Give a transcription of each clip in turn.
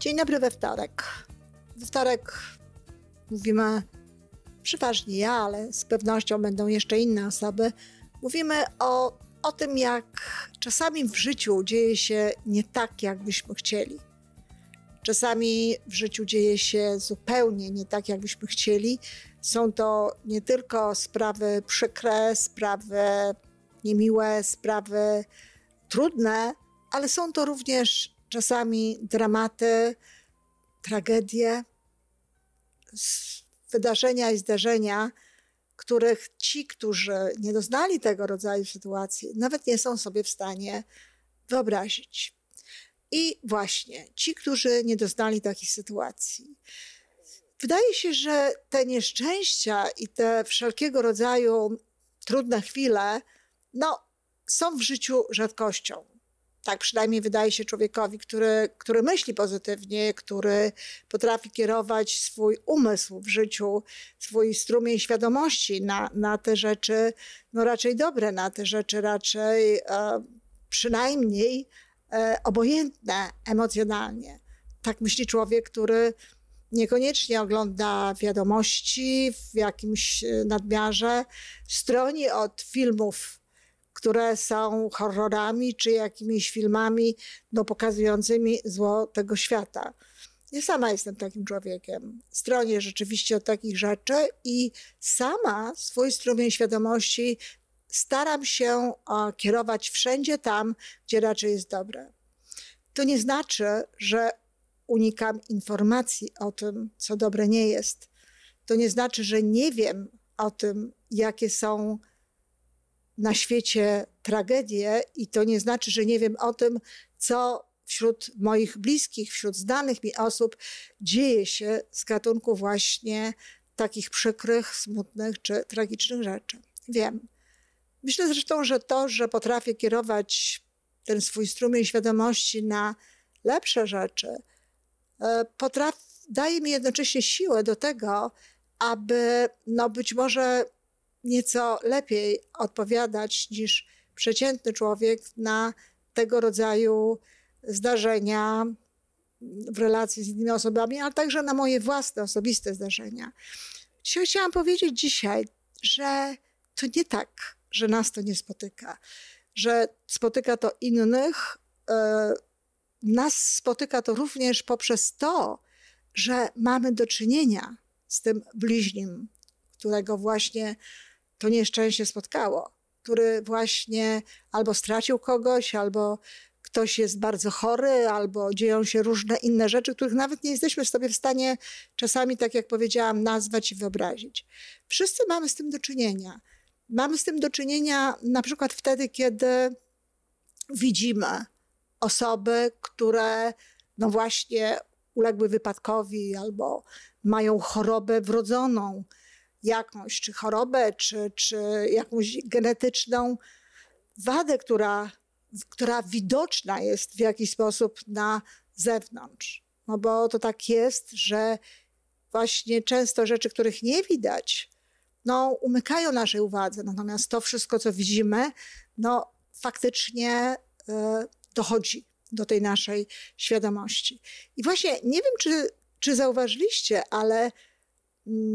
Dzień dobry we wtorek. We wtorek mówimy, przeważnie ja, ale z pewnością będą jeszcze inne osoby. Mówimy o, o tym, jak czasami w życiu dzieje się nie tak, jakbyśmy chcieli. Czasami w życiu dzieje się zupełnie nie tak, jakbyśmy chcieli. Są to nie tylko sprawy przykre, sprawy niemiłe, sprawy trudne, ale są to również czasami dramaty, tragedie, wydarzenia i zdarzenia, których ci, którzy nie doznali tego rodzaju sytuacji, nawet nie są sobie w stanie wyobrazić. I właśnie ci, którzy nie doznali takich sytuacji. Wydaje się, że te nieszczęścia i te wszelkiego rodzaju trudne chwile, no, są w życiu rzadkością. Tak przynajmniej wydaje się człowiekowi, który, który myśli pozytywnie, który potrafi kierować swój umysł w życiu, swój strumień świadomości na, na te rzeczy, no raczej dobre, na te rzeczy raczej e, przynajmniej e, obojętne emocjonalnie. Tak myśli człowiek, który niekoniecznie ogląda wiadomości w jakimś e, nadmiarze, stroni od filmów które są horrorami czy jakimiś filmami no, pokazującymi zło tego świata. Ja sama jestem takim człowiekiem. Stronię rzeczywiście od takich rzeczy i sama swój strumień świadomości staram się kierować wszędzie tam, gdzie raczej jest dobre. To nie znaczy, że unikam informacji o tym, co dobre nie jest. To nie znaczy, że nie wiem o tym, jakie są na świecie tragedie i to nie znaczy, że nie wiem o tym, co wśród moich bliskich, wśród znanych mi osób dzieje się z gatunku właśnie takich przykrych, smutnych czy tragicznych rzeczy. Wiem. Myślę zresztą, że to, że potrafię kierować ten swój strumień świadomości na lepsze rzeczy, e, potraf, daje mi jednocześnie siłę do tego, aby no być może nieco lepiej odpowiadać niż przeciętny człowiek na tego rodzaju zdarzenia w relacji z innymi osobami, ale także na moje własne, osobiste zdarzenia. Chciałam powiedzieć dzisiaj, że to nie tak, że nas to nie spotyka, że spotyka to innych. E, nas spotyka to również poprzez to, że mamy do czynienia z tym bliźnim, którego właśnie to nieszczęście spotkało, który właśnie albo stracił kogoś, albo ktoś jest bardzo chory, albo dzieją się różne inne rzeczy, których nawet nie jesteśmy sobie w stanie czasami, tak jak powiedziałam, nazwać i wyobrazić. Wszyscy mamy z tym do czynienia. Mamy z tym do czynienia na przykład wtedy, kiedy widzimy osoby, które no właśnie uległy wypadkowi albo mają chorobę wrodzoną, jakąś, czy chorobę, czy, czy jakąś genetyczną wadę, która, która widoczna jest w jakiś sposób na zewnątrz. No bo to tak jest, że właśnie często rzeczy, których nie widać, no, umykają naszej uwadze. Natomiast to wszystko, co widzimy, no, faktycznie y, dochodzi do tej naszej świadomości. I właśnie nie wiem, czy, czy zauważyliście, ale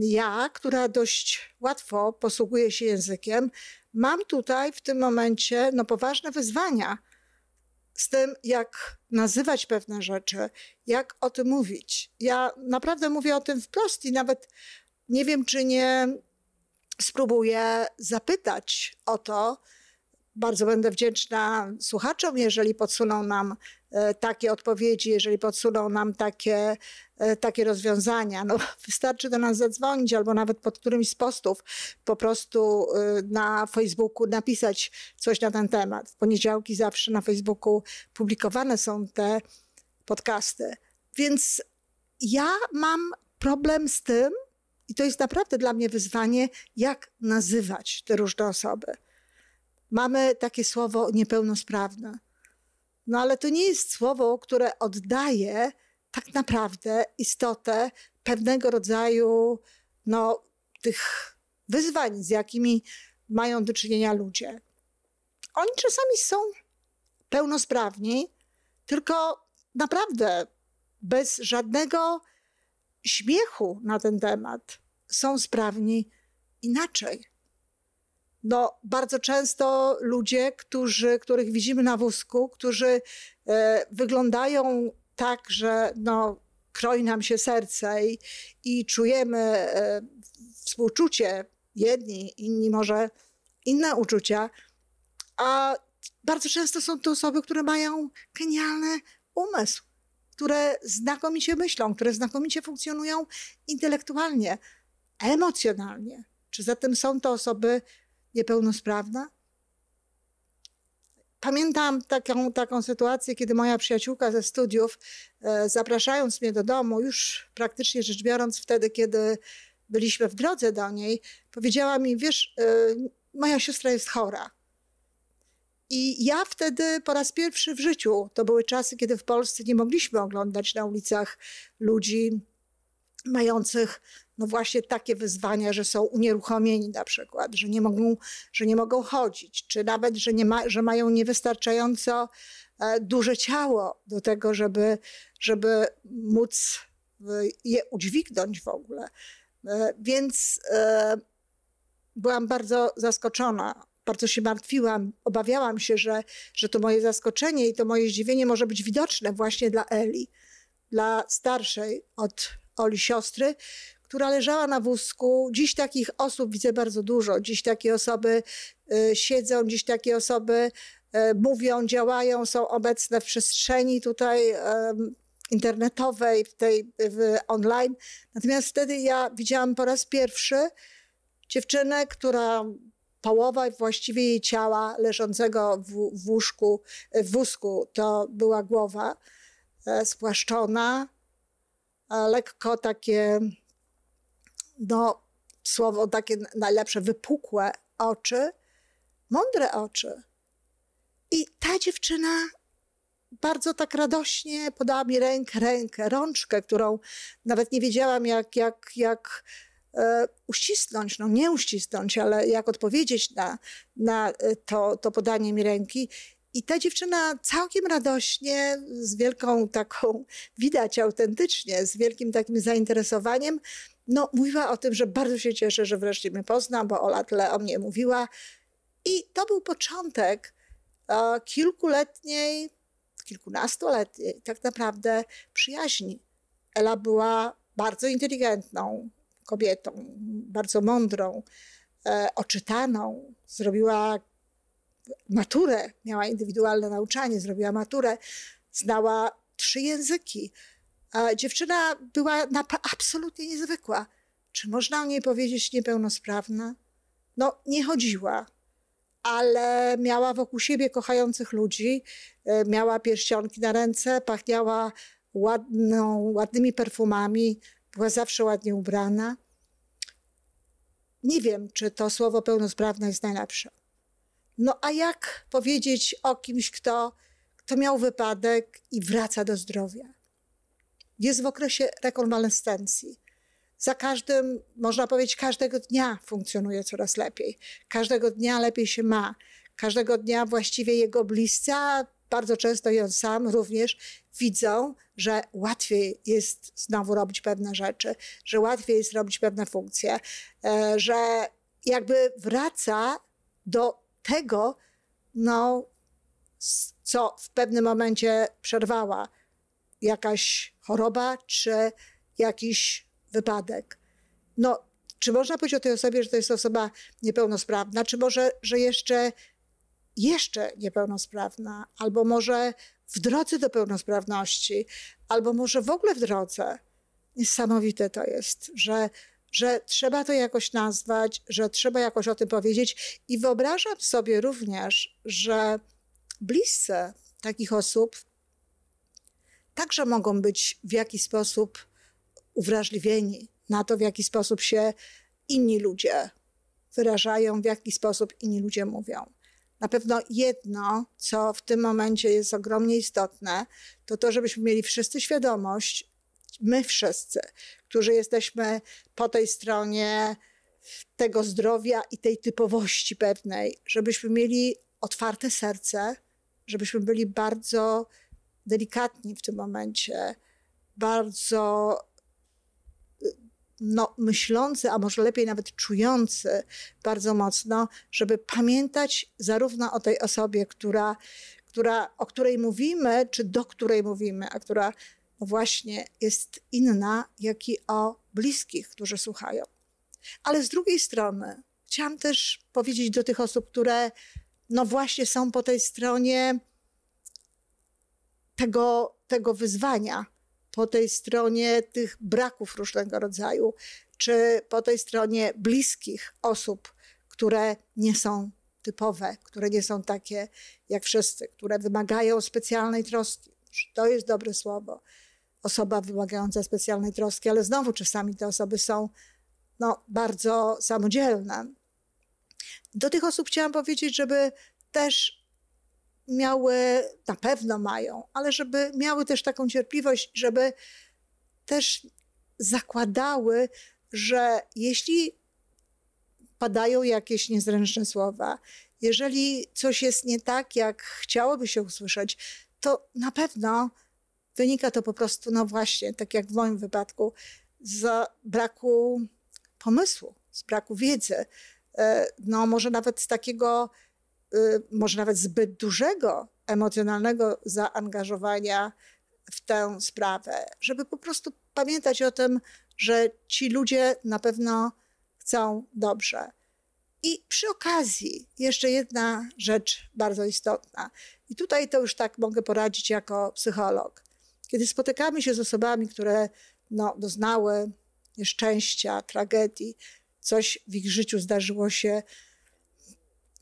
ja, która dość łatwo posługuje się językiem, mam tutaj w tym momencie no, poważne wyzwania z tym, jak nazywać pewne rzeczy, jak o tym mówić. Ja naprawdę mówię o tym wprost i nawet nie wiem, czy nie spróbuję zapytać o to, bardzo będę wdzięczna słuchaczom, jeżeli podsuną nam takie odpowiedzi, jeżeli podsuną nam takie, e, takie rozwiązania. No, wystarczy do nas zadzwonić albo nawet pod którymś z postów po prostu e, na Facebooku napisać coś na ten temat. W poniedziałki zawsze na Facebooku publikowane są te podcasty. Więc ja mam problem z tym, i to jest naprawdę dla mnie wyzwanie, jak nazywać te różne osoby mamy takie słowo niepełnosprawne. No ale to nie jest słowo, które oddaje tak naprawdę istotę pewnego rodzaju no, tych wyzwań, z jakimi mają do czynienia ludzie. Oni czasami są pełnosprawni, tylko naprawdę bez żadnego śmiechu na ten temat są sprawni inaczej. No, bardzo często ludzie, którzy, których widzimy na wózku, którzy e, wyglądają tak, że no, kroi nam się serce i, i czujemy e, współczucie, jedni, inni może inne uczucia, a bardzo często są to osoby, które mają genialny umysł, które znakomicie myślą, które znakomicie funkcjonują intelektualnie, emocjonalnie. Czy zatem są to osoby niepełnosprawne? Pamiętam taką, taką sytuację, kiedy moja przyjaciółka ze studiów, e, zapraszając mnie do domu, już praktycznie rzecz biorąc, wtedy, kiedy byliśmy w drodze do niej, powiedziała mi: Wiesz, e, moja siostra jest chora. I ja wtedy po raz pierwszy w życiu, to były czasy, kiedy w Polsce nie mogliśmy oglądać na ulicach ludzi mających no właśnie takie wyzwania, że są unieruchomieni na przykład, że nie mogą, że nie mogą chodzić, czy nawet, że, nie ma, że mają niewystarczająco e, duże ciało do tego, żeby, żeby móc e, je udźwignąć w ogóle. E, więc byłam bardzo zaskoczona bardzo się martwiłam, obawiałam się, że, że to moje zaskoczenie i to moje zdziwienie może być widoczne właśnie dla Eli, dla starszej od Oli siostry, która leżała na wózku. Dziś takich osób widzę bardzo dużo. Dziś takie osoby y, siedzą, dziś takie osoby y, mówią, działają, są obecne w przestrzeni tutaj internetowej, w tej w online. Natomiast wtedy ja widziałam po raz pierwszy dziewczynę, która połowa właściwie jej ciała leżącego w, w łóżku, w wózku to była głowa e, spłaszczona, lekko takie, no słowo takie najlepsze, wypukłe oczy, mądre oczy. I ta dziewczyna bardzo tak radośnie podała mi rękę, rękę, rączkę, którą nawet nie wiedziałam, jak, jak, jak E, uścisnąć, no nie uścisnąć, ale jak odpowiedzieć na, na e, to, to podanie mi ręki. I ta dziewczyna całkiem radośnie, z wielką taką, widać autentycznie, z wielkim takim zainteresowaniem, no mówiła o tym, że bardzo się cieszę, że wreszcie mnie pozna, bo Ola tyle o mnie mówiła. I to był początek e, kilkuletniej, kilkunastoletniej tak naprawdę przyjaźni. Ela była bardzo inteligentną, kobietą, bardzo mądrą, e, oczytaną. Zrobiła maturę, miała indywidualne nauczanie, zrobiła maturę, znała trzy języki. Dziewczyna była absolutnie niezwykła. Czy można o niej powiedzieć niepełnosprawna? No, nie chodziła, ale miała wokół siebie kochających ludzi, e, miała pierścionki na ręce, pachniała ładną, ładnymi perfumami, była zawsze ładnie ubrana. Nie wiem, czy to słowo pełnosprawne jest najlepsze. No a jak powiedzieć o kimś, kto, kto miał wypadek i wraca do zdrowia? Jest w okresie rekonwalescencji. Za każdym, można powiedzieć, każdego dnia funkcjonuje coraz lepiej. Każdego dnia lepiej się ma. Każdego dnia właściwie jego bliscy, bardzo często i on sam również widzą, że łatwiej jest znowu robić pewne rzeczy, że łatwiej jest robić pewne funkcje, e, że jakby wraca do tego, no, co w pewnym momencie przerwała jakaś choroba czy jakiś wypadek. No, czy można powiedzieć o tej osobie, że to jest osoba niepełnosprawna, czy może, że jeszcze jeszcze niepełnosprawna, albo może w drodze do pełnosprawności, albo może w ogóle w drodze. Niesamowite to jest, że, że trzeba to jakoś nazwać, że trzeba jakoś o tym powiedzieć. I wyobrażam sobie również, że bliscy takich osób także mogą być w jakiś sposób uwrażliwieni na to, w jaki sposób się inni ludzie wyrażają, w jaki sposób inni ludzie mówią. Na pewno jedno, co w tym momencie jest ogromnie istotne, to to, żebyśmy mieli wszyscy świadomość, my wszyscy, którzy jesteśmy po tej stronie tego zdrowia i tej typowości pewnej, żebyśmy mieli otwarte serce, żebyśmy byli bardzo delikatni w tym momencie, bardzo no, myślący, a może lepiej nawet czujący bardzo mocno, żeby pamiętać zarówno o tej osobie, która, która, o której mówimy, czy do której mówimy, a która no właśnie jest inna, jak i o bliskich, którzy słuchają. Ale z drugiej strony chciałam też powiedzieć do tych osób, które no właśnie są po tej stronie tego, tego wyzwania, po tej stronie tych braków różnego rodzaju, czy po tej stronie bliskich osób, które nie są typowe, które nie są takie jak wszyscy, które wymagają specjalnej troski. To jest dobre słowo. Osoba wymagająca specjalnej troski, ale znowu czasami te osoby są no, bardzo samodzielne. Do tych osób chciałam powiedzieć, żeby też miały, na pewno mają, ale żeby miały też taką cierpliwość, żeby też zakładały, że jeśli padają jakieś niezręczne słowa, jeżeli coś jest nie tak, jak chciałoby się usłyszeć, to na pewno wynika to po prostu, no właśnie, tak jak w moim wypadku, z braku pomysłu, z braku wiedzy, e, no może nawet z takiego może nawet zbyt dużego emocjonalnego zaangażowania w tę sprawę, żeby po prostu pamiętać o tym, że ci ludzie na pewno chcą dobrze. I przy okazji jeszcze jedna rzecz bardzo istotna. I tutaj to już tak mogę poradzić jako psycholog. Kiedy spotykamy się z osobami, które no, doznały nieszczęścia, tragedii, coś w ich życiu zdarzyło się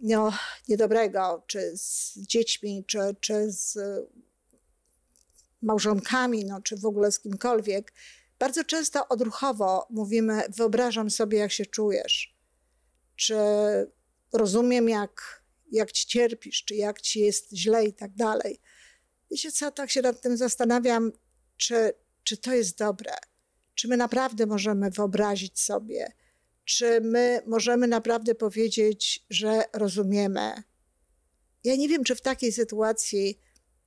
no, niedobrego, czy z dziećmi, czy, czy z małżonkami, no, czy w ogóle z kimkolwiek, bardzo często odruchowo mówimy: Wyobrażam sobie, jak się czujesz, czy rozumiem, jak, jak ci cierpisz, czy jak ci jest źle i tak dalej. Wiecie co, tak się nad tym zastanawiam, czy, czy to jest dobre, czy my naprawdę możemy wyobrazić sobie, czy my możemy naprawdę powiedzieć, że rozumiemy? Ja nie wiem, czy w takiej sytuacji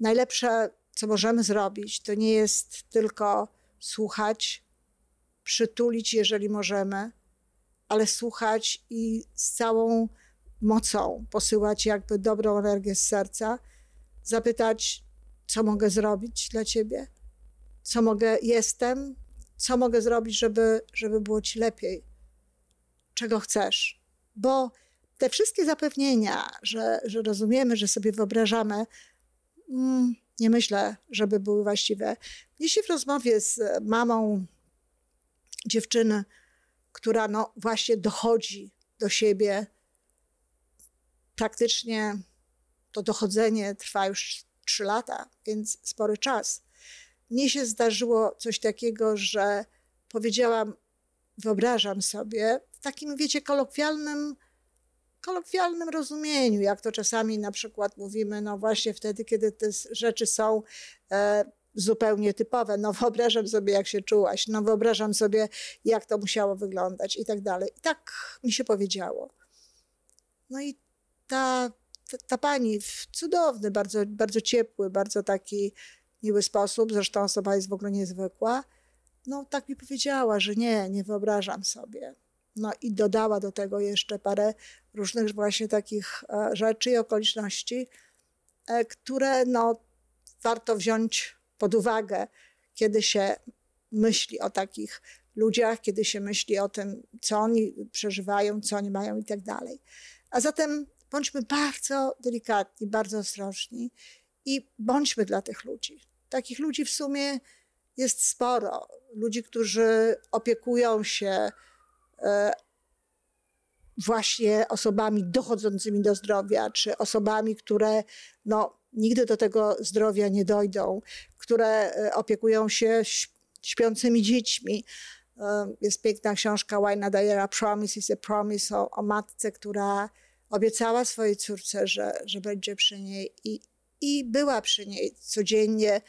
najlepsze, co możemy zrobić, to nie jest tylko słuchać, przytulić, jeżeli możemy, ale słuchać i z całą mocą posyłać jakby dobrą energię z serca, zapytać, co mogę zrobić dla ciebie, co mogę, jestem, co mogę zrobić, żeby, żeby było ci lepiej czego chcesz. Bo te wszystkie zapewnienia, że, że rozumiemy, że sobie wyobrażamy, mm, nie myślę, żeby były właściwe. Dzisiaj w rozmowie z mamą dziewczyny, która no właśnie dochodzi do siebie, praktycznie to dochodzenie trwa już trzy lata, więc spory czas. Mnie się zdarzyło coś takiego, że powiedziałam, wyobrażam sobie w takim, wiecie, kolokwialnym, kolokwialnym rozumieniu, jak to czasami na przykład mówimy, no właśnie wtedy, kiedy te rzeczy są e, zupełnie typowe. No wyobrażam sobie, jak się czułaś, no wyobrażam sobie, jak to musiało wyglądać i tak dalej. I tak mi się powiedziało. No i ta, ta, ta pani w cudowny, bardzo, bardzo ciepły, bardzo taki miły sposób, zresztą osoba jest w ogóle niezwykła, no tak mi powiedziała, że nie, nie wyobrażam sobie. No i dodała do tego jeszcze parę różnych właśnie takich e, rzeczy i okoliczności, e, które no, warto wziąć pod uwagę, kiedy się myśli o takich ludziach, kiedy się myśli o tym, co oni przeżywają, co oni mają i tak dalej. A zatem bądźmy bardzo delikatni, bardzo ostrożni i bądźmy dla tych ludzi. Takich ludzi w sumie jest sporo. Ludzi, którzy opiekują się e, właśnie osobami dochodzącymi do zdrowia, czy osobami, które no, nigdy do tego zdrowia nie dojdą, które e, opiekują się śpiącymi dziećmi. E, jest piękna książka Wayna Dyera, Promise is a Promise, o, o matce, która obiecała swojej córce, że, że będzie przy niej i, i była przy niej codziennie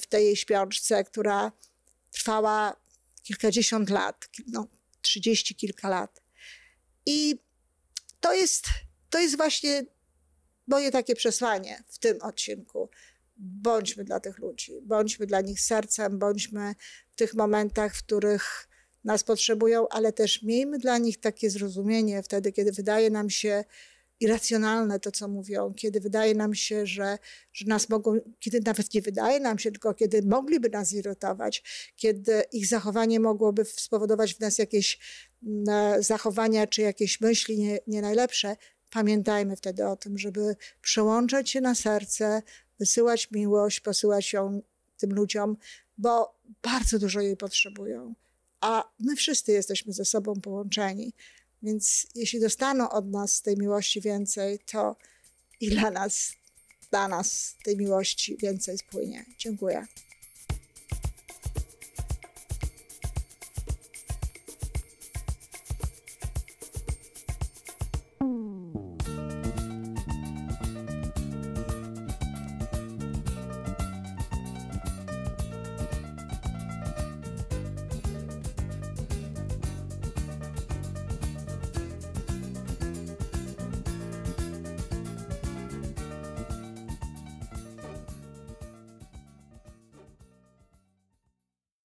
w tej śpiączce, która trwała kilkadziesiąt lat, no, trzydzieści kilka lat. I to jest, to jest właśnie moje takie przesłanie w tym odcinku. bądźmy dla tych ludzi, bądźmy dla nich sercem, bądźmy w tych momentach, w których nas potrzebują, ale też miejmy dla nich takie zrozumienie wtedy, kiedy wydaje nam się irracjonalne to, co mówią, kiedy wydaje nam się, że, że nas mogą, kiedy nawet nie wydaje nam się, tylko kiedy mogliby nas irytować, kiedy ich zachowanie mogłoby spowodować w nas jakieś mm, zachowania czy jakieś myśli nie, nie najlepsze, pamiętajmy wtedy o tym, żeby przełączać się na serce, wysyłać miłość, posyłać ją tym ludziom, bo bardzo dużo jej potrzebują. A my wszyscy jesteśmy ze sobą połączeni. Więc jeśli dostaną od nas tej miłości więcej, to i dla nas, dla nas tej miłości więcej spłynie. Dziękuję.